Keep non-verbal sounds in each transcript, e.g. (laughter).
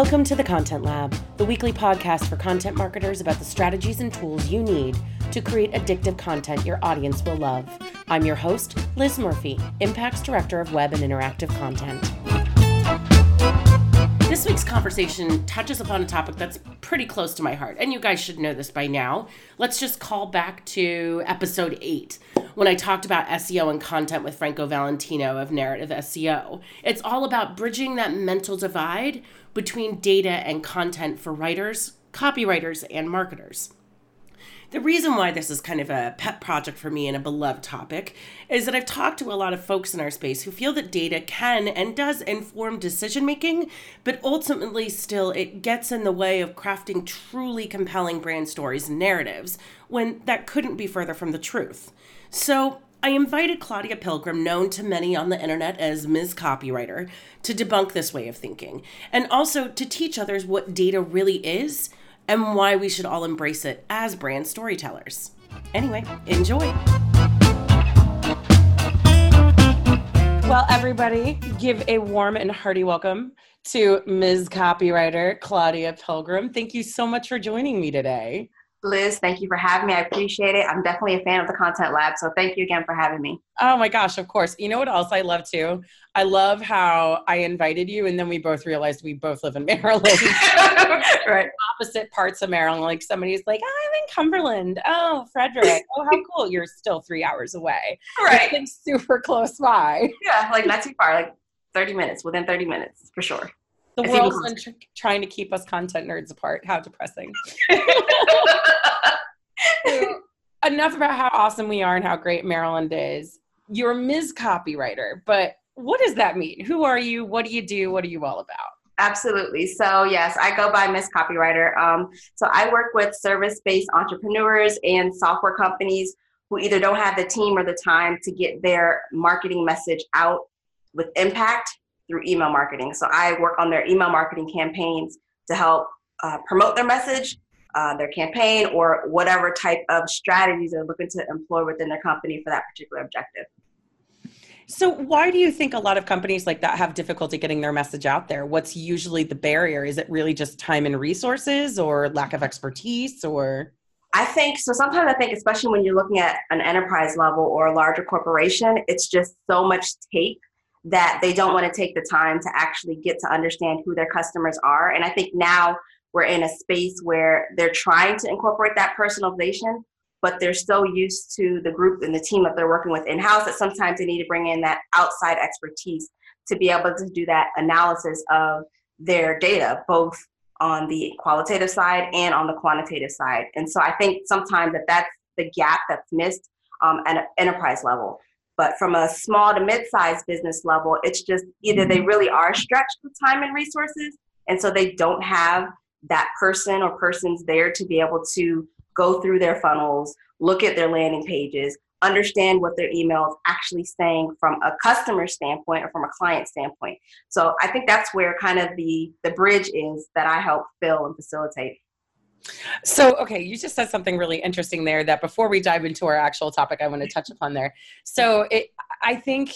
Welcome to the Content Lab, the weekly podcast for content marketers about the strategies and tools you need to create addictive content your audience will love. I'm your host, Liz Murphy, Impact's Director of Web and Interactive Content. This week's conversation touches upon a topic that's pretty close to my heart, and you guys should know this by now. Let's just call back to episode 8 when I talked about SEO and content with Franco Valentino of Narrative SEO. It's all about bridging that mental divide between data and content for writers, copywriters, and marketers. The reason why this is kind of a pet project for me and a beloved topic is that I've talked to a lot of folks in our space who feel that data can and does inform decision making, but ultimately still it gets in the way of crafting truly compelling brand stories and narratives when that couldn't be further from the truth. So, I invited Claudia Pilgrim, known to many on the internet as Ms. Copywriter, to debunk this way of thinking and also to teach others what data really is and why we should all embrace it as brand storytellers. Anyway, enjoy. Well, everybody, give a warm and hearty welcome to Ms. Copywriter Claudia Pilgrim. Thank you so much for joining me today. Liz, thank you for having me. I appreciate it. I'm definitely a fan of the Content Lab, so thank you again for having me. Oh my gosh, of course. You know what else I love too? I love how I invited you and then we both realized we both live in (laughs) Maryland. (laughs) right. Opposite parts of Maryland. Like somebody's like, oh, I'm in Cumberland. Oh, Frederick. Oh, how cool. You're still three hours away. Right. Super close by. Yeah, like not too far, like 30 minutes, within 30 minutes for sure. The I world's been tr- trying to keep us content nerds apart. How depressing. (laughs) Enough about how awesome we are and how great Maryland is. You're Ms. Copywriter, but what does that mean? Who are you? What do you do? What are you all about? Absolutely. So, yes, I go by Miss Copywriter. Um, so, I work with service based entrepreneurs and software companies who either don't have the team or the time to get their marketing message out with impact through email marketing. So I work on their email marketing campaigns to help uh, promote their message, uh, their campaign, or whatever type of strategies they're looking to employ within their company for that particular objective. So, why do you think a lot of companies like that have difficulty getting their message out there? What's usually the barrier? Is it really just time and resources or lack of expertise or? I think so. Sometimes I think, especially when you're looking at an enterprise level or a larger corporation, it's just so much tape that they don't want to take the time to actually get to understand who their customers are. And I think now we're in a space where they're trying to incorporate that personalization, but they're so used to the group and the team that they're working with in house that sometimes they need to bring in that outside expertise to be able to do that analysis of their data, both on the qualitative side and on the quantitative side. And so I think sometimes that that's the gap that's missed um, at an enterprise level. But from a small to mid-sized business level, it's just either they mm-hmm. really are stretched with time and resources, and so they don't have that person or persons there to be able to go through their funnels, look at their landing pages, understand what their email is actually saying from a customer standpoint or from a client standpoint. So I think that's where kind of the the bridge is that I help fill and facilitate. So, okay, you just said something really interesting there that before we dive into our actual topic, I want to mm-hmm. touch upon there. So, it, I think,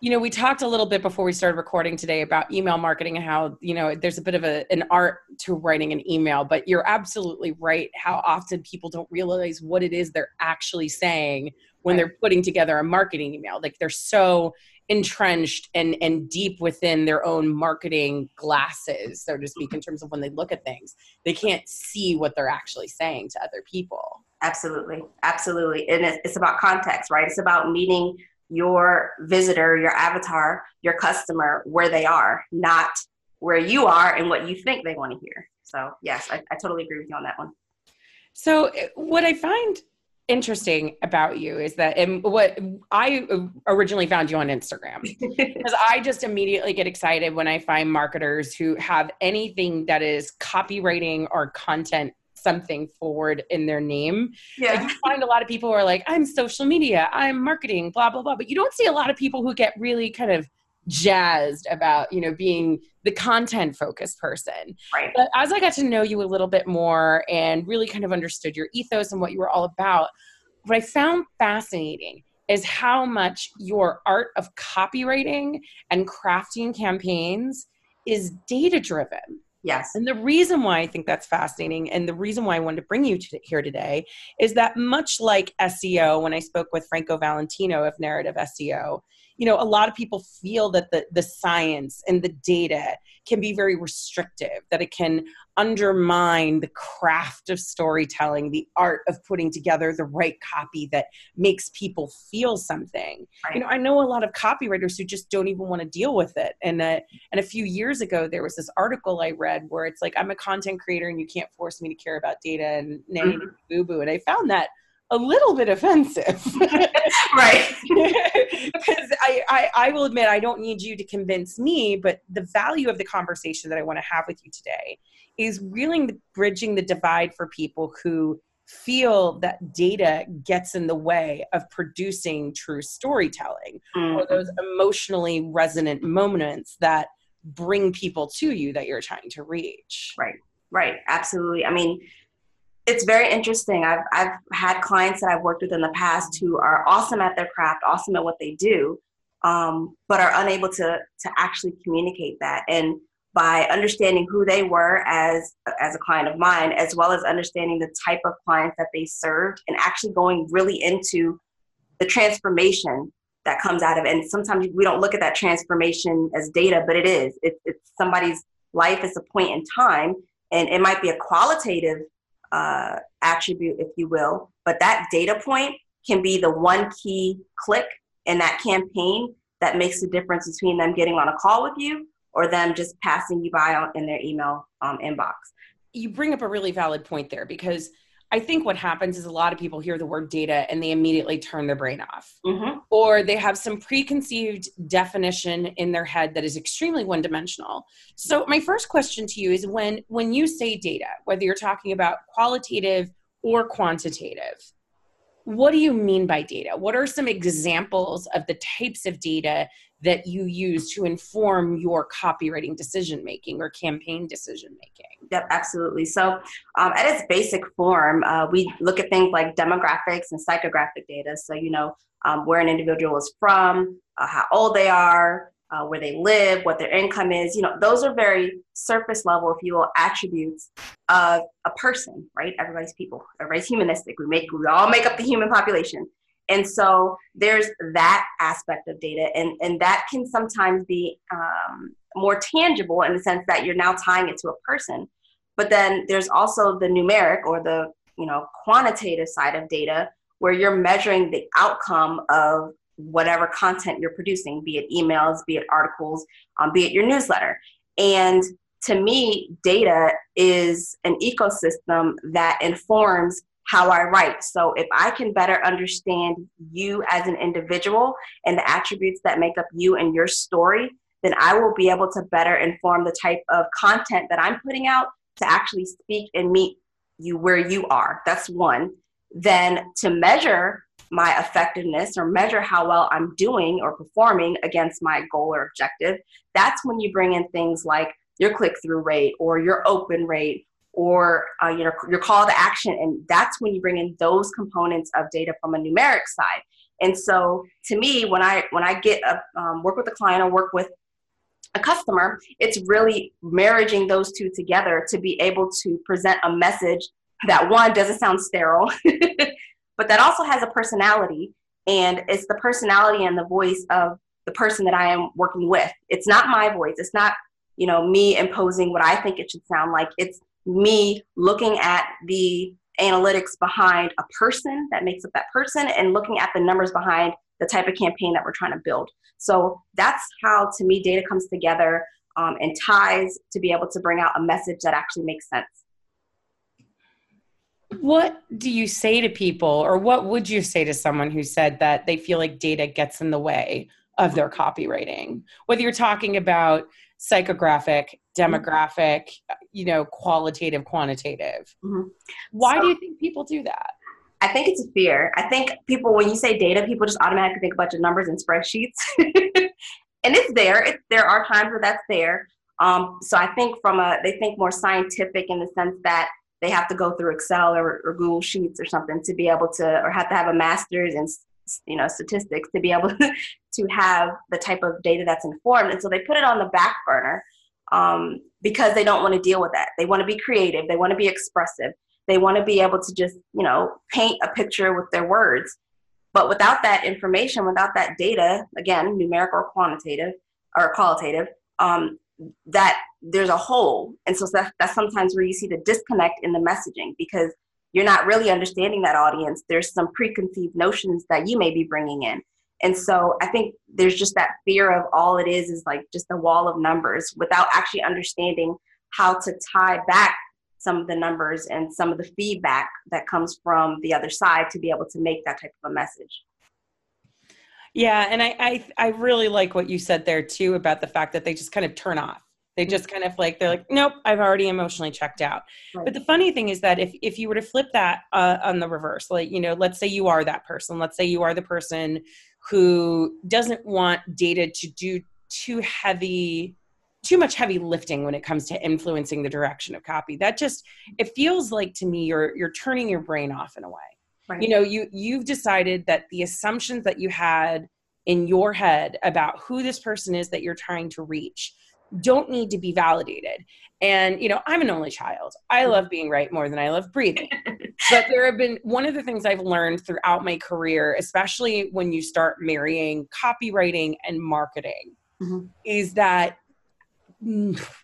you know, we talked a little bit before we started recording today about email marketing and how, you know, there's a bit of a, an art to writing an email, but you're absolutely right how often people don't realize what it is they're actually saying when they're putting together a marketing email. Like they're so entrenched and and deep within their own marketing glasses so to speak in terms of when they look at things. They can't see what they're actually saying to other people. Absolutely. Absolutely. And it's about context right? It's about meeting your visitor your avatar your customer where they are not where you are and what you think they want to hear. So yes I, I totally agree with you on that one. So eh, what i find interesting about you is that and what I originally found you on Instagram (laughs) because I just immediately get excited when I find marketers who have anything that is copywriting or content something forward in their name. Yeah. Like you find a lot of people who are like, I'm social media, I'm marketing, blah, blah, blah. But you don't see a lot of people who get really kind of jazzed about you know being the content focused person right but as i got to know you a little bit more and really kind of understood your ethos and what you were all about what i found fascinating is how much your art of copywriting and crafting campaigns is data driven. Yes. And the reason why I think that's fascinating and the reason why I wanted to bring you to here today is that much like SEO, when I spoke with Franco Valentino of Narrative SEO, you know, a lot of people feel that the, the science and the data can be very restrictive, that it can undermine the craft of storytelling, the art of putting together the right copy that makes people feel something. Right. You know, I know a lot of copywriters who just don't even want to deal with it. And uh, and a few years ago, there was this article I read where it's like, I'm a content creator and you can't force me to care about data and nanny mm-hmm. boo boo. And I found that a little bit offensive. (laughs) right. (laughs) Because I, I, I will admit, I don't need you to convince me, but the value of the conversation that I want to have with you today is really bridging the divide for people who feel that data gets in the way of producing true storytelling mm-hmm. or those emotionally resonant moments that bring people to you that you're trying to reach. Right. Right. Absolutely. I mean, it's very interesting. I've I've had clients that I've worked with in the past who are awesome at their craft, awesome at what they do, um, but are unable to to actually communicate that. And by understanding who they were as as a client of mine, as well as understanding the type of clients that they served, and actually going really into the transformation that comes out of it. And sometimes we don't look at that transformation as data, but it is. It, it's somebody's life. It's a point in time, and it might be a qualitative uh, attribute, if you will. But that data point can be the one key click in that campaign that makes the difference between them getting on a call with you or them just passing you by in their email um, inbox. You bring up a really valid point there because I think what happens is a lot of people hear the word data and they immediately turn their brain off. Mm-hmm. Or they have some preconceived definition in their head that is extremely one dimensional. So my first question to you is when when you say data, whether you're talking about qualitative or quantitative, what do you mean by data? What are some examples of the types of data that you use to inform your copywriting decision making or campaign decision making? Yep, absolutely. So, um, at its basic form, uh, we look at things like demographics and psychographic data. So, you know, um, where an individual is from, uh, how old they are, uh, where they live, what their income is. You know, those are very surface level, if you will, attributes of a person, right? Everybody's people. Everybody's humanistic. We make we all make up the human population. And so there's that aspect of data, and, and that can sometimes be um, more tangible in the sense that you're now tying it to a person. But then there's also the numeric or the you know quantitative side of data where you're measuring the outcome of whatever content you're producing, be it emails, be it articles, um, be it your newsletter. And to me, data is an ecosystem that informs how I write. So if I can better understand you as an individual and the attributes that make up you and your story, then I will be able to better inform the type of content that I'm putting out to actually speak and meet you where you are. That's one. Then to measure my effectiveness or measure how well I'm doing or performing against my goal or objective, that's when you bring in things like your click through rate or your open rate or uh, you know your call to action and that's when you bring in those components of data from a numeric side. And so to me when i when i get a um, work with a client or work with a customer it's really marrying those two together to be able to present a message that one doesn't sound sterile (laughs) but that also has a personality and it's the personality and the voice of the person that i am working with. It's not my voice. It's not you know me imposing what i think it should sound like. It's me looking at the analytics behind a person that makes up that person and looking at the numbers behind the type of campaign that we're trying to build. So that's how, to me, data comes together um, and ties to be able to bring out a message that actually makes sense. What do you say to people, or what would you say to someone who said that they feel like data gets in the way of their copywriting? Whether you're talking about psychographic, demographic, you know, qualitative, quantitative. Mm-hmm. Why so, do you think people do that? I think it's a fear. I think people, when you say data, people just automatically think a bunch of numbers and spreadsheets. (laughs) and it's there. It, there are times where that's there. Um, so I think from a, they think more scientific in the sense that they have to go through Excel or, or Google Sheets or something to be able to, or have to have a master's in you know statistics to be able (laughs) to have the type of data that's informed and so they put it on the back burner um, because they don't want to deal with that. They want to be creative. They want to be expressive. They want to be able to just, you know, paint a picture with their words. But without that information, without that data, again, numeric or quantitative or qualitative, um, that there's a hole. And so that, that's sometimes where you see the disconnect in the messaging because you're not really understanding that audience. There's some preconceived notions that you may be bringing in. And so I think there's just that fear of all it is is like just a wall of numbers without actually understanding how to tie back some of the numbers and some of the feedback that comes from the other side to be able to make that type of a message. Yeah, and I, I I really like what you said there too about the fact that they just kind of turn off. They just kind of like they're like, nope, I've already emotionally checked out. Right. But the funny thing is that if if you were to flip that uh, on the reverse, like you know, let's say you are that person. Let's say you are the person who doesn't want data to do too heavy too much heavy lifting when it comes to influencing the direction of copy that just it feels like to me you're you're turning your brain off in a way right. you know you you've decided that the assumptions that you had in your head about who this person is that you're trying to reach don't need to be validated and you know i'm an only child i mm-hmm. love being right more than i love breathing but there have been one of the things i've learned throughout my career especially when you start marrying copywriting and marketing mm-hmm. is that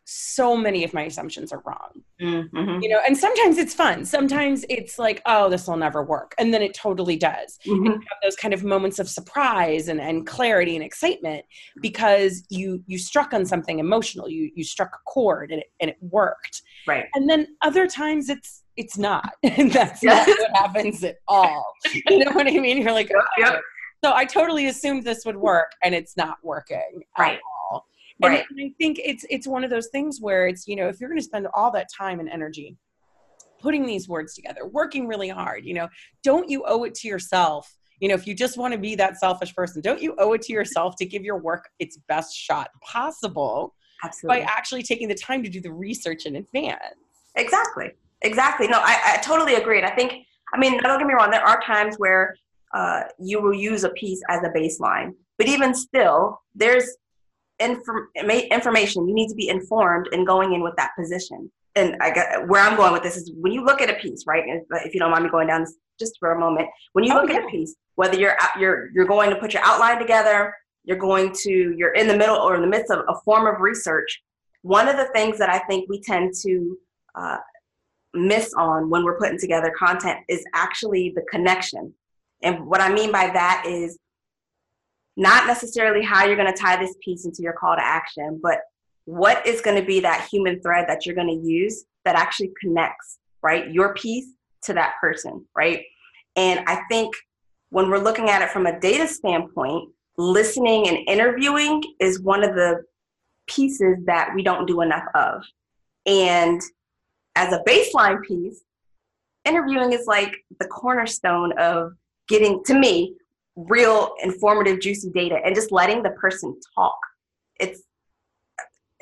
so many of my assumptions are wrong. Mm-hmm. You know, and sometimes it's fun. Sometimes it's like, oh, this will never work. And then it totally does. Mm-hmm. And you have those kind of moments of surprise and, and clarity and excitement because you you struck on something emotional. You you struck a chord and it and it worked. Right. And then other times it's it's not. (laughs) And that's yes. not what happens at all. You know what I mean? You're like, (laughs) yep, yep. Oh. So I totally assumed this would work and it's not working. Right. Right. And I think it's it's one of those things where it's you know if you're going to spend all that time and energy putting these words together, working really hard, you know, don't you owe it to yourself? You know, if you just want to be that selfish person, don't you owe it to yourself to give your work its best shot possible Absolutely. by actually taking the time to do the research in advance? Exactly. Exactly. No, I, I totally agree. And I think, I mean, don't get me wrong, there are times where uh, you will use a piece as a baseline. But even still, there's inform- information. You need to be informed in going in with that position. And I got where I'm going with this is when you look at a piece, right? If you don't mind me going down this just for a moment, when you oh, look yeah. at a piece, whether you're you're you're going to put your outline together, you're going to you're in the middle or in the midst of a form of research. One of the things that I think we tend to uh, miss on when we're putting together content is actually the connection. And what I mean by that is not necessarily how you're going to tie this piece into your call to action, but what is going to be that human thread that you're going to use that actually connects, right? Your piece to that person, right? And I think when we're looking at it from a data standpoint, listening and interviewing is one of the pieces that we don't do enough of. And as a baseline piece, interviewing is like the cornerstone of getting, to me, real informative juicy data and just letting the person talk it's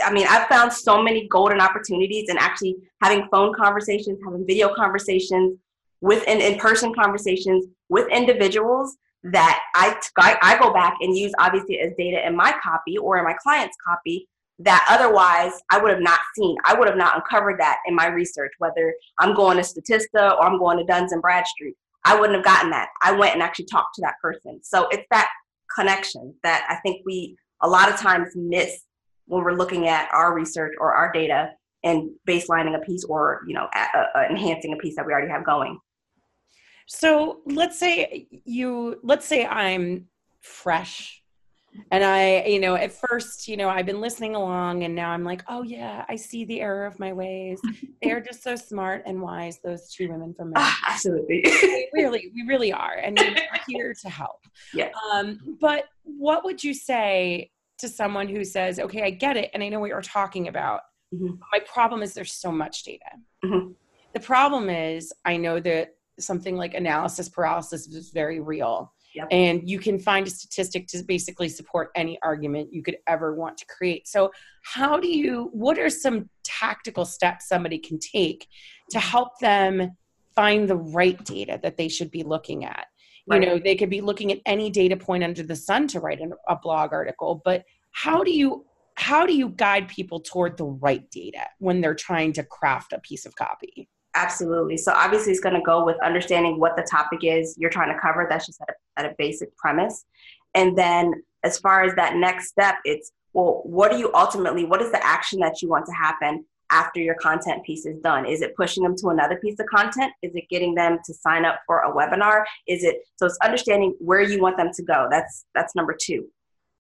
i mean i've found so many golden opportunities and actually having phone conversations having video conversations with in, in-person conversations with individuals that I, I, I go back and use obviously as data in my copy or in my client's copy that otherwise I would have not seen. I would have not uncovered that in my research, whether I'm going to Statista or I'm going to Duns and Bradstreet. I wouldn't have gotten that. I went and actually talked to that person. So it's that connection that I think we a lot of times miss when we're looking at our research or our data and baselining a piece or you know uh, uh, enhancing a piece that we already have going. So let's say you let's say I'm fresh and I, you know, at first, you know, I've been listening along and now I'm like, oh yeah, I see the error of my ways. (laughs) they are just so smart and wise, those two women from ah, Absolutely. we (laughs) really, we really are. And we're here to help. Yeah. Um, but what would you say to someone who says, okay, I get it and I know what you're talking about. Mm-hmm. My problem is there's so much data. Mm-hmm. The problem is I know that something like analysis paralysis is very real Yep. And you can find a statistic to basically support any argument you could ever want to create. So, how do you, what are some tactical steps somebody can take to help them find the right data that they should be looking at? Right. You know, they could be looking at any data point under the sun to write a blog article, but how do you how do you guide people toward the right data when they're trying to craft a piece of copy? Absolutely. So obviously, it's going to go with understanding what the topic is you're trying to cover. That's just at a, at a basic premise. And then, as far as that next step, it's well, what are you ultimately? What is the action that you want to happen after your content piece is done? Is it pushing them to another piece of content? Is it getting them to sign up for a webinar? Is it so? It's understanding where you want them to go. That's that's number two.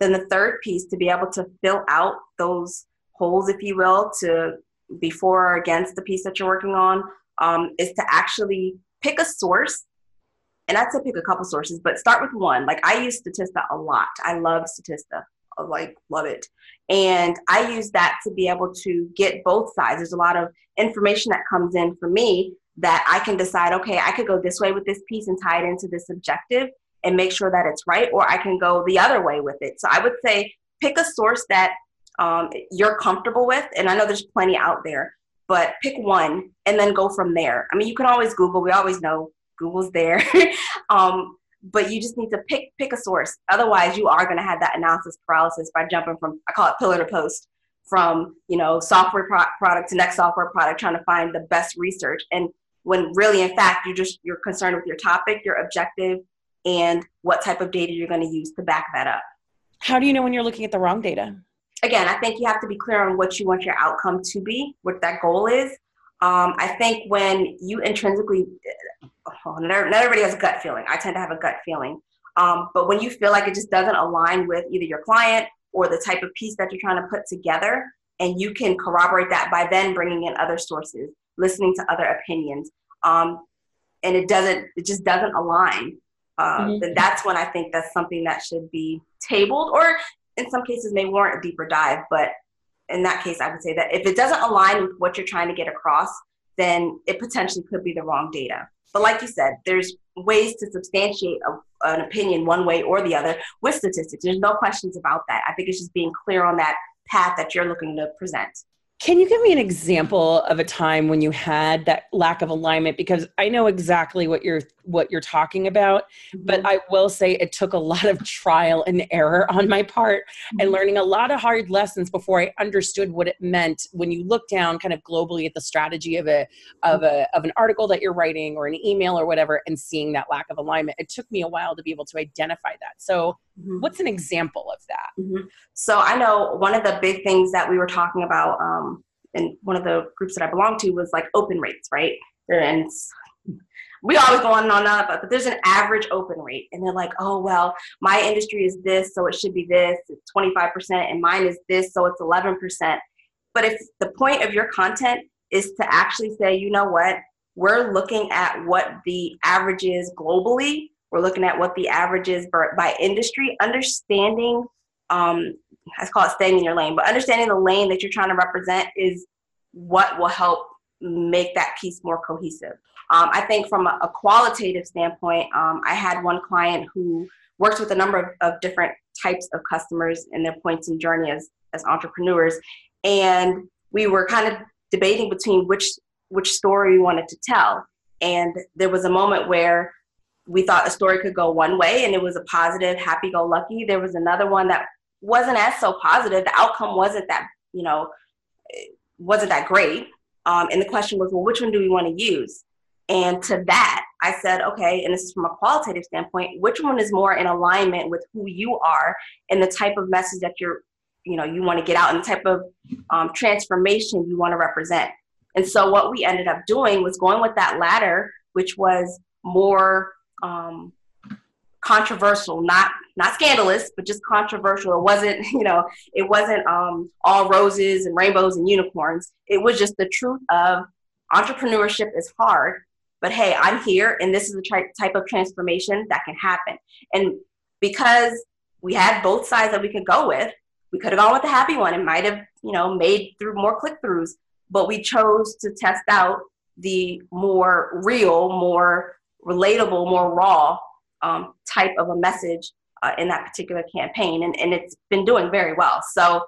Then the third piece to be able to fill out those holes, if you will, to before or against the piece that you're working on um, is to actually pick a source. And I'd say pick a couple sources, but start with one. Like I use Statista a lot. I love Statista. I like love it. And I use that to be able to get both sides. There's a lot of information that comes in for me that I can decide, okay, I could go this way with this piece and tie it into this objective and make sure that it's right, or I can go the other way with it. So I would say pick a source that um, you're comfortable with. And I know there's plenty out there, but pick one and then go from there. I mean, you can always Google. We always know Google's there. (laughs) um, but you just need to pick pick a source. Otherwise, you are going to have that analysis paralysis by jumping from I call it pillar to post from you know software pro- product to next software product, trying to find the best research. And when really, in fact, you just you're concerned with your topic, your objective, and what type of data you're going to use to back that up. How do you know when you're looking at the wrong data? Again, I think you have to be clear on what you want your outcome to be, what that goal is. Um, I think when you intrinsically, oh, not, everybody has a gut feeling. I tend to have a gut feeling. Um, but when you feel like it just doesn't align with either your client or the type of piece that you're trying to put together, and you can corroborate that by then bringing in other sources, listening to other opinions, um, and it doesn't, it just doesn't align. Uh, mm-hmm. Then that's when I think that's something that should be tabled, or in some cases may warrant a deeper dive, but in that case, I would say that if it doesn't align with what you're trying to get across, then it potentially could be the wrong data. But like you said, there's ways to substantiate a, an opinion one way or the other with statistics. There's no questions about that. I think it's just being clear on that path that you're looking to present. Can you give me an example of a time when you had that lack of alignment because I know exactly what you're what you're talking about mm-hmm. but I will say it took a lot of trial and error on my part mm-hmm. and learning a lot of hard lessons before I understood what it meant when you look down kind of globally at the strategy of a of a of an article that you're writing or an email or whatever and seeing that lack of alignment. It took me a while to be able to identify that. So mm-hmm. what's an example of that? Mm-hmm. So I know one of the big things that we were talking about um, in one of the groups that I belong to was like open rates, right? And we always go on and on, and but there's an average open rate, and they're like, oh well, my industry is this, so it should be this. It's 25%, and mine is this, so it's 11%. But if the point of your content is to actually say, you know what, we're looking at what the average is globally. We're looking at what the average is by industry. Understanding um, I call it staying in your lane, but understanding the lane that you're trying to represent is what will help make that piece more cohesive. Um, I think from a, a qualitative standpoint, um, I had one client who works with a number of, of, different types of customers in their points and journey as, as entrepreneurs. And we were kind of debating between which which story we wanted to tell. And there was a moment where we thought a story could go one way and it was a positive, happy go lucky. There was another one that wasn't as so positive. The outcome wasn't that, you know, wasn't that great. Um, and the question was, well, which one do we want to use? And to that, I said, okay, and this is from a qualitative standpoint, which one is more in alignment with who you are and the type of message that you're, you know, you want to get out and the type of um, transformation you want to represent. And so what we ended up doing was going with that latter, which was more um, controversial, not not scandalous, but just controversial. It wasn't, (laughs) you know, it wasn't um, all roses and rainbows and unicorns. It was just the truth of entrepreneurship is hard, but hey, I'm here, and this is the tri- type of transformation that can happen. And because we had both sides that we could go with, we could have gone with the happy one. It might have, you know, made through more click throughs, but we chose to test out the more real, more relatable, more raw um, type of a message uh, in that particular campaign. And, and it's been doing very well. So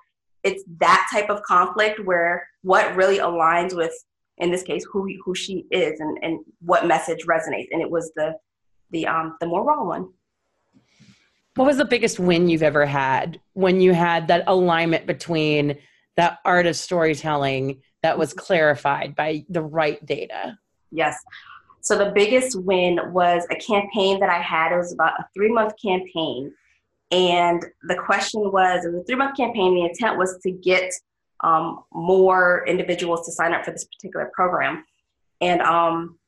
it's that type of conflict where what really aligns with, in this case, who, who she is and, and what message resonates. And it was the, the, um, the more raw one. what was the biggest win you've ever had when you had that alignment between that art of storytelling that was mm-hmm. clarified by the right data? Yes. So the biggest win was a campaign that I had. It was about a three month campaign. And the question was, it was a three month campaign. The intent was to get um, more individuals to sign up for this particular program. And um,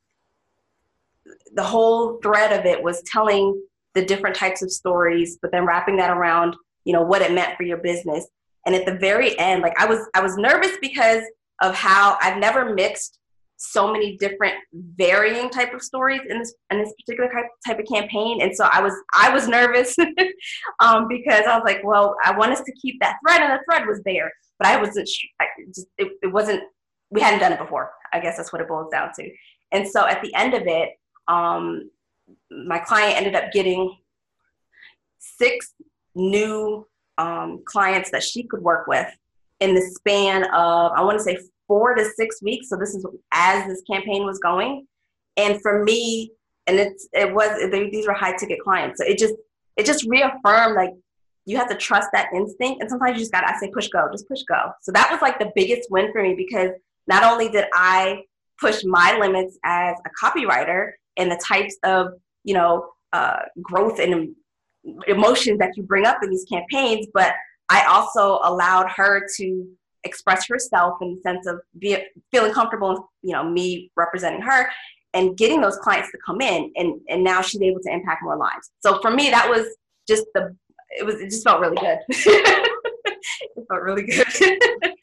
the whole thread of it was telling the different types of stories, but then wrapping that around, you know, what it meant for your business. And at the very end, like I was, I was nervous because of how I've never mixed so many different varying type of stories in this in this particular type, of campaign. And so i was i was nervous (laughs) um, because i was like well i want us to keep that thread and the thread was there. But i wasn't I just it, it wasn't we hadn't done it before i guess that's what it boils down to. And so at the end of it um, my client ended up getting six new um, clients that she could work with in the span of i want to say four to six weeks. So this is as this campaign was going. And for me and it's it was they, these were high ticket clients. So it just it just reaffirmed like you have to trust that instinct. And sometimes you just gotta i say push go just push go. So that was like the biggest win for me because not only did i push my limits as a copywriter and the types of you know uh, growth and emotions that you bring up in these campaigns but i also allowed her to express herself in the sense of be, feeling comfortable you know me representing her and getting those clients to come in and and now she's able to impact more lives. So for me that was just the it was it just felt really good. (laughs) It felt really good.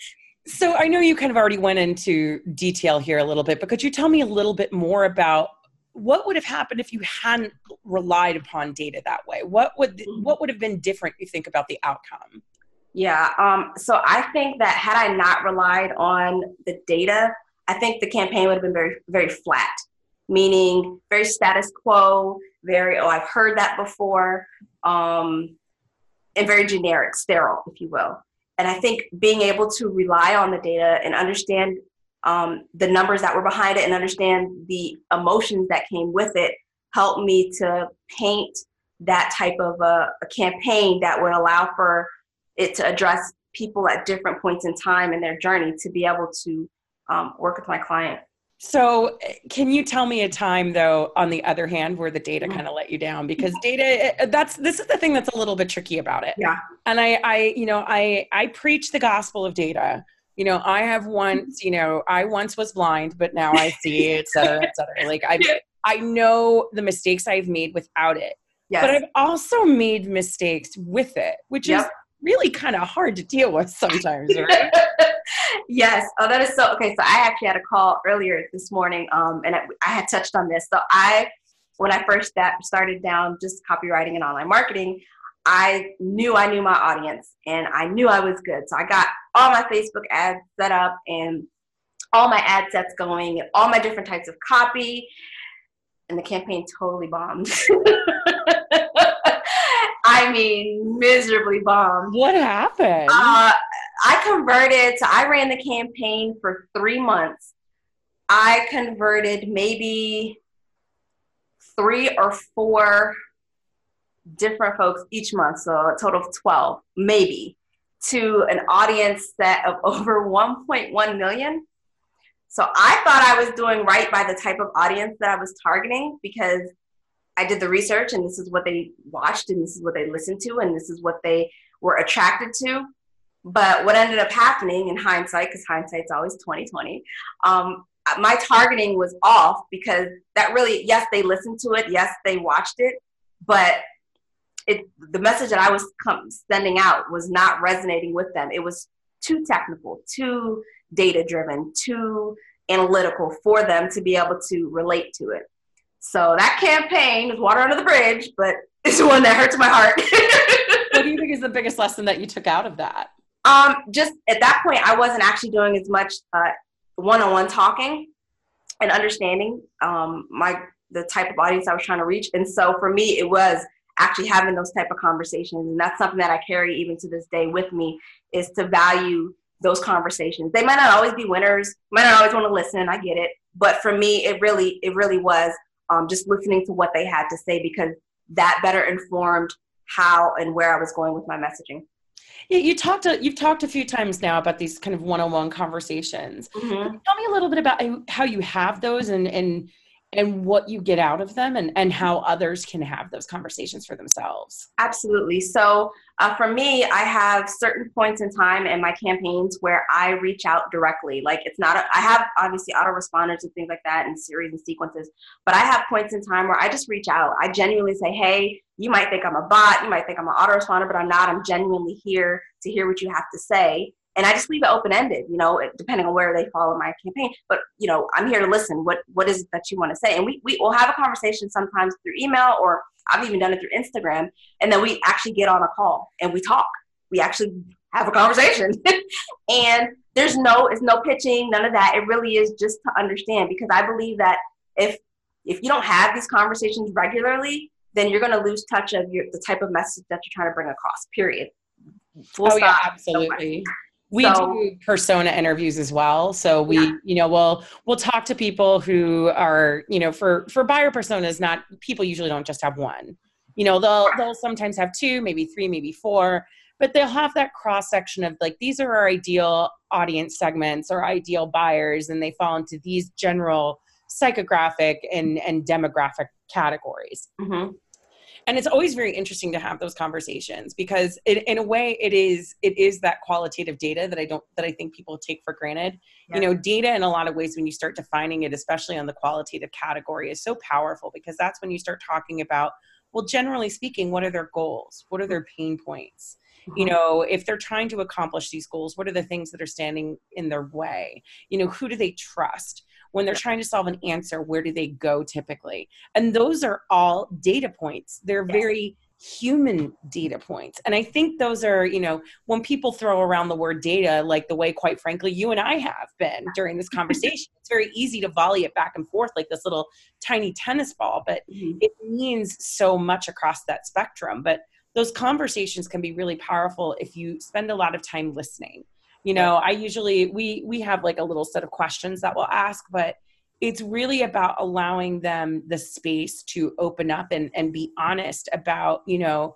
So i know you kind of already went into detail here a little bit but could you tell me a little bit more about what would have happened if you hadn't relied upon data that way? What would what would have been different you think about the outcome yeah um, so i think that had i not relied on the data i think the campaign would have been very very flat meaning very status quo very oh i've heard that before um, and very generic sterile if you will. And i think being able to rely on the data and understand um, the numbers that were behind it and understand the emotions that came with it helped me to paint that type of a, a campaign that would allow for it to address people at different points in time in their journey to be able to um, work with my client. So, can you tell me a time though, on the other hand, where the data mm-hmm. kind of let you down? Because data, that's this is the thing that's a little bit tricky about it. Yeah. And I, I, you know, I, I preach the gospel of data you know, I have once, you know, I once was blind, but now I see, (laughs) et cetera, et cetera. Like I, I know the mistakes I've made without it, yes. but I've also made mistakes with it, which yep. is really kind of hard to deal with sometimes, right? (laughs) yes. Oh, that is so okay. So I actually had a call earlier this morning, um, and I, I had touched on this. So I, when I first started down just copywriting and online marketing, I knew I knew my audience and I knew I was good. So I got all my Facebook ads set up and all my ad sets going and all my different types of copy. And the campaign totally bombed. (laughs) I mean, miserably bombed. What happened? Uh, I converted, so I ran the campaign for three months. I converted maybe three or four different folks each month, so a total of 12, maybe, to an audience set of (laughs) over 1.1 million. So I thought I was doing right by the type of audience that I was targeting because I did the research and this is what they watched and this is what they listened to and this is what they were attracted to. But what ended up happening in hindsight, because hindsight's always 2020, um, my targeting was off because that really, yes, they listened to it, yes, they watched it, but it the message that I was sending out was not resonating with them. It was too technical, too data driven, too analytical for them to be able to relate to it. So that campaign is water under the bridge, but it's one that hurts my heart. (laughs) what do you think is the biggest lesson that you took out of that? Um, just at that point, I wasn't actually doing as much uh, one-on-one talking and understanding um, my the type of audience I was trying to reach. And so for me, it was actually having those type of conversations and that's something that i carry even to this day with me is to value those conversations they might not always be winners might not always want to listen i get it but for me it really it really was um, just listening to what they had to say because that better informed how and where I was going with my messaging. Yeah, you talked. A, you've talked a few times now about these kind of one-on-one conversations. Mm-hmm. Tell me a little bit about how you have those and and and what you get out of them and, and how others can have those conversations for themselves. Absolutely. So, uh, for me, I have certain points in time in my campaigns where I reach out directly. Like, it's not, a, I have obviously autoresponders and things like that and series and sequences, but I have points in time where I just reach out. I genuinely say, hey, you might think I'm a bot, you might think I'm an autoresponder, but I'm not. I'm genuinely here to hear what you have to say and I just leave it open ended, you know, depending on where they fall in my campaign. But you know, I'm here to listen. What what is it that you want to say? And we we will have a conversation sometimes through email, or I've even done it through Instagram, and then we actually get on a call and we talk. We actually have a conversation, (laughs) and there's no it's no pitching, none of that. It really is just to understand because I believe that if if you don't have these conversations regularly, then you're going to lose touch of your the type of message that you're trying to bring across. Period. Full oh yeah, absolutely. We so, do persona interviews as well. So we yeah. you know we'll we'll talk to people who are you know for for buyer personas not people usually don't just have one. You know they'll they'll sometimes have two maybe three maybe four but they'll have that cross section of like these are our ideal audience segments or ideal buyers and they fall into these general psychographic and and demographic categories. Mm-hmm and it's always very interesting to have those conversations because it, in a way it is it is that qualitative data that i don't that i think people take for granted. Yeah. you know data in a lot of ways when you start defining it especially on the qualitative category is so powerful because that's when you start talking about well generally speaking what are their goals? What are their pain points? You mm-hmm. know if they're trying to accomplish these goals what are the things that are standing in their way? You know who do they trust when they're trying to solve an answer where do they go typically? And those are all data points. They're yes. very human data points. And i think those are you know when people throw around the word data like the way quite frankly you and i have been during this (laughs) conversation it's very easy to volley it back and forth like this little tiny tennis ball but mm-hmm. it means so much across that spectrum. But those conversations can be really powerful if you spend a lot of time listening you know i usually we we have like a little set of questions that we'll ask but it's really about allowing them the space to open up and and be honest about you know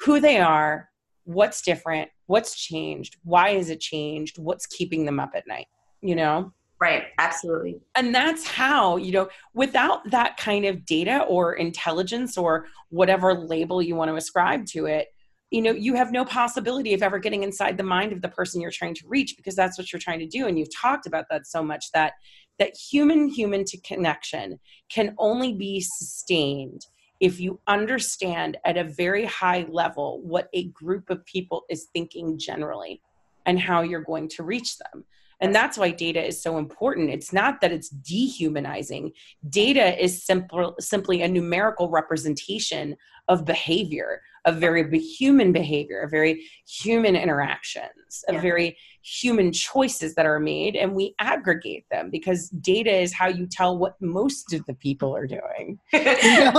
who they are what's different what's changed why has it changed what's keeping them up at night you know? Right absolutely. And that's how you know without that kind of data or intelligence or whatever label you want to ascribe to it you know you have no possibility of ever getting inside the mind of the person you're trying to reach because that's what you're trying to do and you've talked about that so much that that human human to connection can only be sustained if you understand at a very high level what a group of people is thinking generally and how you're going to reach them and that's why data is so important. It's not that it's dehumanizing. Data is simple, simply a numerical representation of behavior, of very human behavior, of very human interactions, of yeah. very human choices that are made, and we aggregate them because data is how you tell what most of the people are doing. (laughs) it's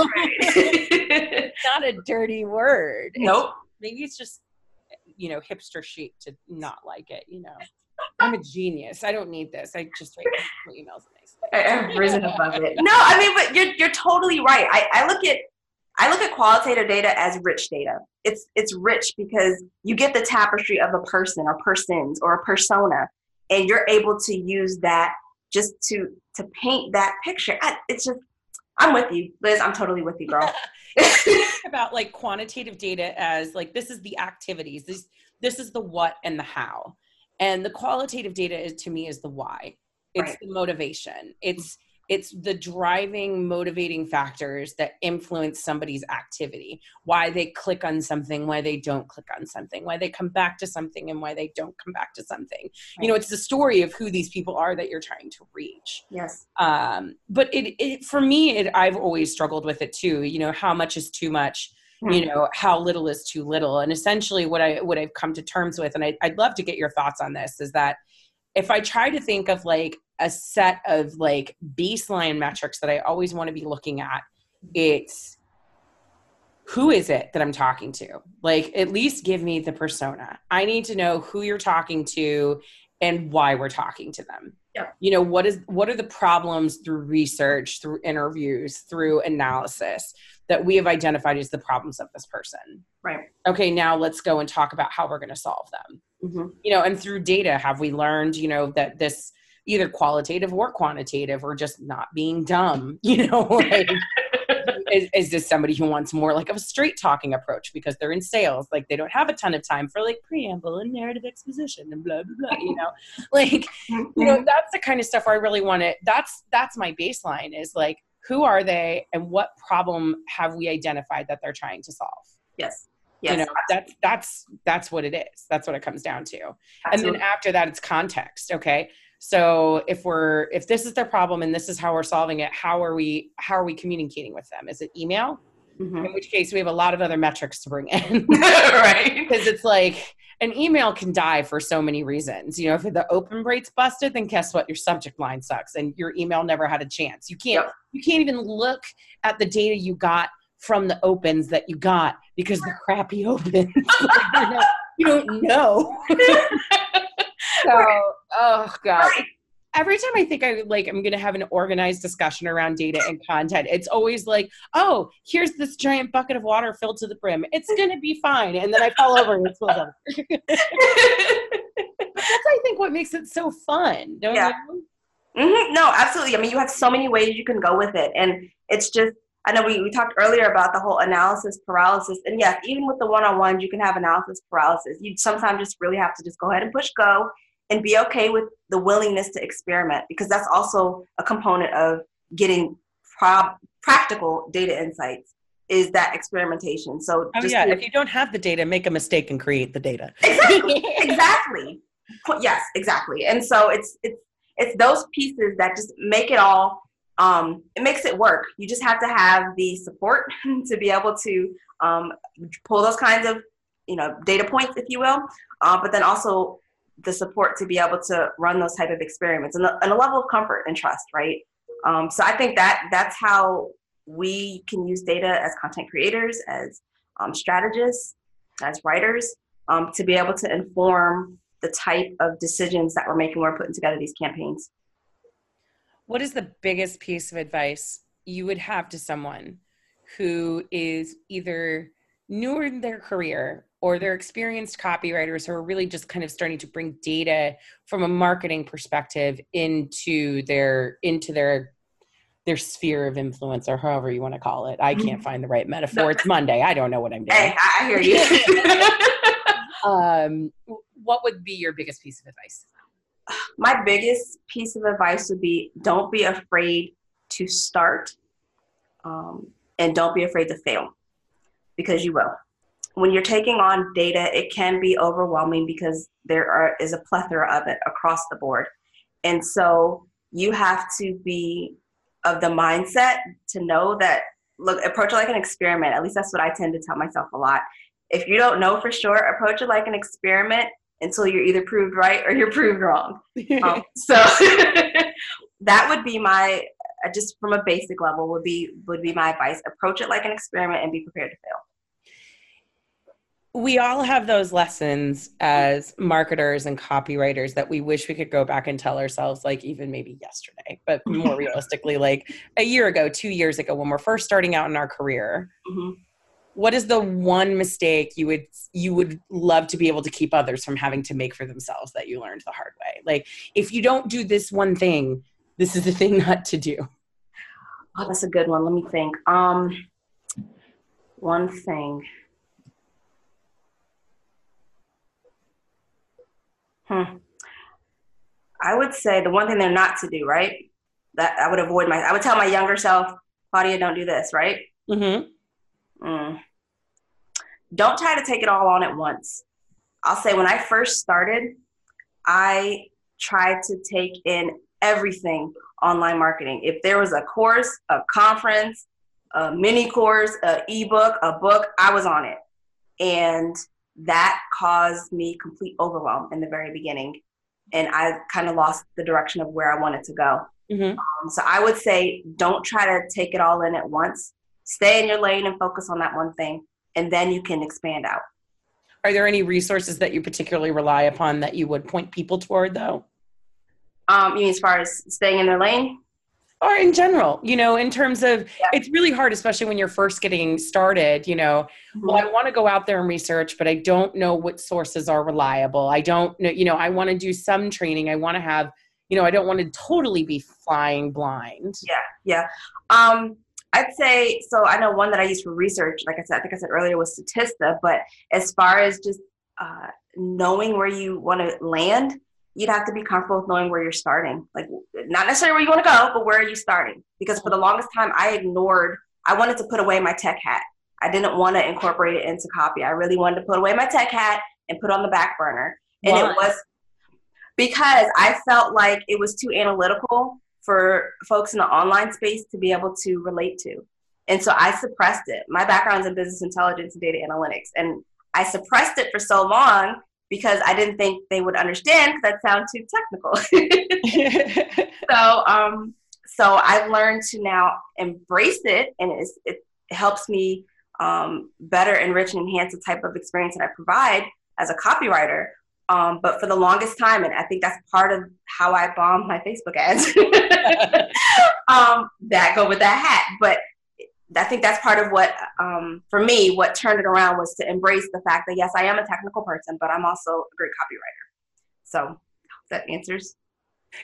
(laughs) not a dirty word. Nope. It's, maybe it's just you know hipster chic to not like it. You know. I'm a genius. I don't need this. I just write emails and I've risen above it. (laughs) No, I mean, but you're you're totally right. I, I look at I look at qualitative data as rich data. It's it's rich because you get the tapestry of a person or persons or a persona, and you're able to use that just to to paint that picture. I, it's just I'm with you, Liz. I'm totally with you, girl. (laughs) about like quantitative data as like this is the activities. This this is the what and the how and the qualitative data is, to me is the why it's right. the motivation it's it's the driving motivating factors that influence somebody's activity why they click on something why they don't click on something why they come back to something and why they don't come back to something right. you know it's the story of who these people are that you're trying to reach yes um but it, it for me it i've always struggled with it too you know how much is too much hmm. you know how little is too little and essentially what i what i've come to terms with and I, i'd love to get your thoughts on this is that if i try to think of like a set of like baseline metrics that i always want to be looking at it's who is it that i'm talking to like at least give me the persona i need to know who you're talking to and why we're talking to them Yep. You know, what is what are the problems through research, through interviews, through analysis that we have identified as the problems of this person? Right. Okay, now let's go and talk about how we're going to solve them. Mm-hmm. You know, and through data, have we learned, you know, that this either qualitative or quantitative or just not being dumb, (laughs) you know, like (laughs) is, is this somebody who wants more like of a straight talking approach because they're in sales like they don't have a ton of time for like preamble and narrative exposition and blah blah blah you know (laughs) like you know that's the kind of stuff where i really want to that's that's my baseline is like who are they and what problem have we identified that they're trying to solve Yes. Yes. you know that's that's that's what it is. That's what it comes down to. And then after that it's context okay? So if we're if this is their problem and this is how we're solving it how are we how are we communicating with them? Is it email? Mhm. in which case we have a lot of other metrics to bring in. (laughs) Right. (laughs) because it's like an email can die for so many reasons. You know if the open rate's busted then guess what? Your subject line sucks and your email never had a chance. You can't Yep. you can't even look at the data you got from the opens that you got because the crappy (laughs) opens (laughs) you don't know so oh god every time I think I like I'm gonna have an organized discussion around data and content, it's always like, oh, here's this giant bucket of water filled to the brim. It's gonna be fine. And then I fall over and it spills over. That's I think what makes it so fun, don't Yeah. you? hmm No, absolutely. I mean, you have so many ways you can go with it. And it's just, I know we, we talked earlier about the whole analysis paralysis. And yes, even with the one on ones, you can have analysis paralysis. You sometimes just really have to just go ahead and push go and be okay with the willingness to experiment because that's also a component of getting prob- practical data insights is that experimentation. So Oh just yeah. If you don't have the data, make a mistake and create the data. exactly (laughs) exactly yes exactly and so it's it's it's those pieces that just make it all um it makes it work you just have to have the support (laughs) to be able to um pull those kinds of you know data points if you will uh, but then also the support to be able to run those type of experiments and a, and a level of comfort and trust right um, so i think that that's how we can use data as content creators as um, strategists as writers um, to be able to inform the type of decisions that we're making when we're putting together these campaigns. What is the biggest piece of advice you would have to someone who is either newer in their career or they're experienced copywriters who are really just kind of starting to bring data from a marketing perspective into their into their their sphere of influence or however you want to call it. I can't find the right metaphor. It's Monday. I don't know what I'm doing. Hey, I, I hear you. (laughs) Um, what would be your biggest piece of advice? My biggest piece of advice would be don't be afraid to start um, and don't be afraid to fail because you will. When you're taking on data, it can be overwhelming because there are, is a plethora of it across the board. And so you have to be of the mindset to know that, look, approach it like an experiment. At least that's what I tend to tell myself a lot. If you don't know for sure, approach it like an experiment until you're either proved right or you're proved wrong. (laughs) Um, so (laughs) that would be my uh, just from a basic level would be would be my advice. Approach it like an experiment and be prepared to fail. we all have those lessons as marketers and copywriters that we wish we could go back and tell ourselves like even maybe yesterday but (laughs) more realistically like a year ago two years ago when we're first starting out in our career Mhm. What is the one mistake you would you would love to be able to keep others from having to make for themselves that you learned the hard way like if you don't do this one thing this is the thing (laughs) not to do Oh, that's a good one. Let me think. Um, one thing. Hmm. I would say the one thing they're not to do, right? That I would avoid my. I would tell my younger self, Claudia, don't do this, right? mm-hmm. Mm. Don't try to take it all on at once. I'll say when I first started, I tried to take in everything online marketing. If there was a course, a conference, a mini course, a ebook, a book, I was on it. And that caused me complete overwhelm in the very beginning. And I kind of lost the direction of where I wanted to go. Mm-hmm. Um, so I would say don't try to take it all in at once. Stay in your lane and focus on that one thing, and then you can expand out. are there any resources that you particularly rely upon that you would point people toward though Um, you mean as far as staying in their lane? or in general you know in terms of yeah. it's really hard especially when you're first getting started you know mm-hmm. well i want to go out there and research but i don't know what sources are reliable i don't know you know i want to do some training i want to have you know i don't want to totally be flying blind yeah yeah um I'd say so. I know one that I use for research, like I said, I think I said earlier, was Statista. But as far as just uh, knowing where you want to land, you'd have to be comfortable with knowing where you're starting. Like, not necessarily where you want to go, but where are you starting? Because for the longest time, I ignored, I wanted to put away my tech hat. I didn't want to incorporate it into copy. I really wanted to put away my tech hat and put on the back burner. And Why? it was because I felt like it was too analytical for folks in the online space to be able to relate to. And so I suppressed it. My background's in business intelligence and data analytics. And I suppressed it for so long because I didn't think they would understand because that sounds too technical. (laughs) so, um, so I've learned to now embrace it, and it helps me um, better enrich and enhance the type of experience that I provide as a copywriter. Um, but for the longest time, and I think that's part of how I bomb my Facebook ads (laughs) um, that go with that hat. But I think that's part of what, um, for me, what turned it around was to embrace the fact that yes, I am a technical person, but I'm also a great copywriter. So that answers.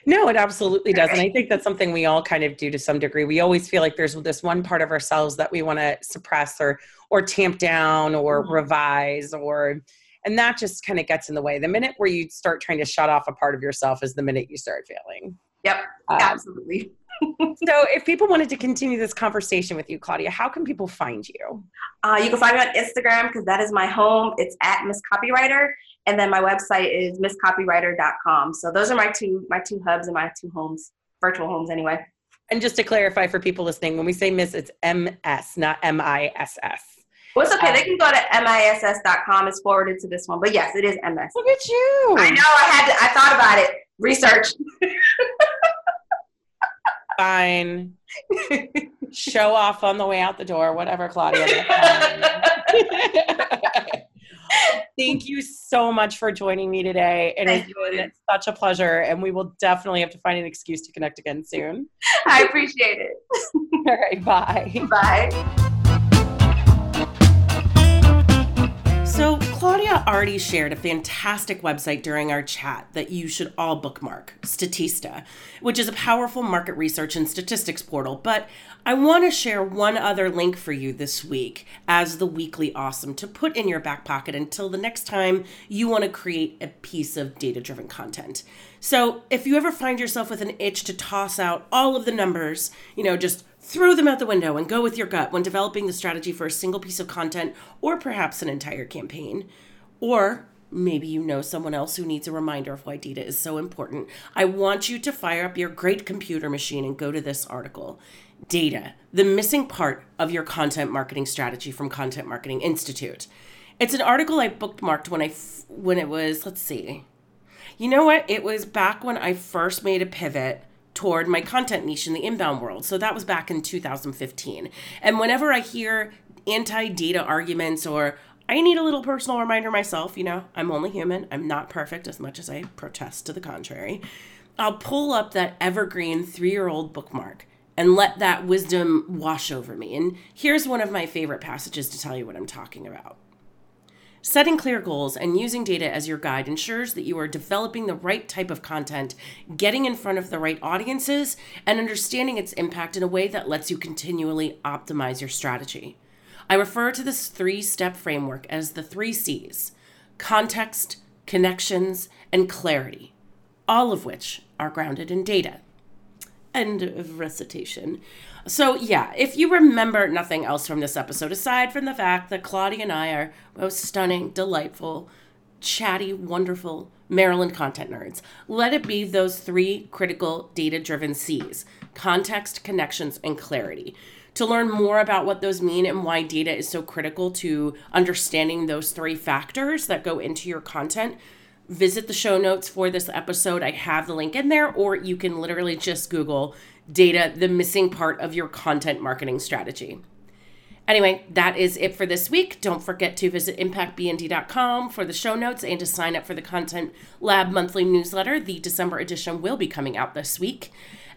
No, it absolutely does. And I think that's something we all kind of do to some degree. We always feel like there's this one part of ourselves that we want to suppress or or tamp down or mm-hmm. revise or and that just kind of gets in the way. The minute where you start trying to shut off a part of yourself is the minute you start failing. Yep, um, absolutely. (laughs) So if people wanted to continue this conversation with you claudia how can people find you? Uh, you can find me on instagram because that is my home. It's at miss copywriter and then my website is misscopywriter.com so those are my two my two hubs and my two homes virtual homes anyway. And just to clarify for people listening when we say miss it's ms not m-i-s-s well, it's okay. Um, they can go to miss.com. It's forwarded to this one. But yes, it is MS. Look at you. I know. I had to, I thought about it. Research. (laughs) fine. Show off on the way out the door, whatever, Claudia. (laughs) Thank you so much for joining me today. It has been such a pleasure, and we will definitely have to find an excuse to connect again soon. (laughs) I appreciate it. All right, bye. Bye. So, Claudia already shared a fantastic website during our chat that you should all bookmark Statista, which is a powerful market research and statistics portal. But I want to share one other link for you this week as the weekly awesome to put in your back pocket until the next time you want to create a piece of data driven content. So, if you ever find yourself with an itch to toss out all of the numbers, you know, just throw them out the window and go with your gut when developing the strategy for a single piece of content or perhaps an entire campaign. Or maybe you know someone else who needs a reminder of why data is so important. I want you to fire up your great computer machine and go to this article. Data, the missing part of your content marketing strategy from Content Marketing Institute. It's an article I bookmarked when I f- when it was, let's see. You know what? It was back when I first made a pivot toward my content niche in the inbound world. So that was back in 2015. And whenever I hear anti data arguments or I need a little personal reminder myself, you know, I'm only human, I'm not perfect as much as I protest to the contrary. I'll pull up that evergreen three year old bookmark and let that wisdom wash over me. And here's one of my favorite passages to tell you what I'm talking about. Setting clear goals and using data as your guide ensures that you are developing the right type of content, getting in front of the right audiences, and understanding its impact in a way that lets you continually optimize your strategy. I refer to this three step framework as the three C's context, connections, and clarity, all of which are grounded in data. End of recitation. So, yeah, if you remember nothing else from this episode, aside from the fact that Claudia and I are most stunning, delightful, chatty, wonderful Maryland content nerds, let it be those three critical data driven C's context, connections, and clarity. To learn more about what those mean and why data is so critical to understanding those three factors that go into your content, visit the show notes for this episode. I have the link in there, or you can literally just Google data the missing part of your content marketing strategy. Anyway, that is it for this week. Don't forget to visit impactbnd.com for the show notes and to sign up for the Content Lab monthly newsletter. The December edition will be coming out this week.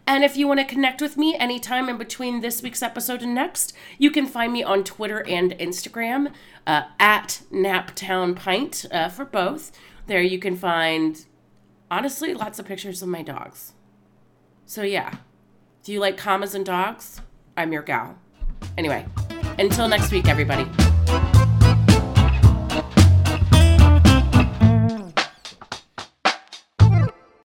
And if you want to connect with me anytime in between this week's episode and next, you can find me on Twitter and Instagram uh, at Naptown Pint uh, for both. There you can find, honestly, lots of pictures of my dogs. So, yeah. Do you like commas and dogs? I'm your gal. Anyway, until next week, everybody.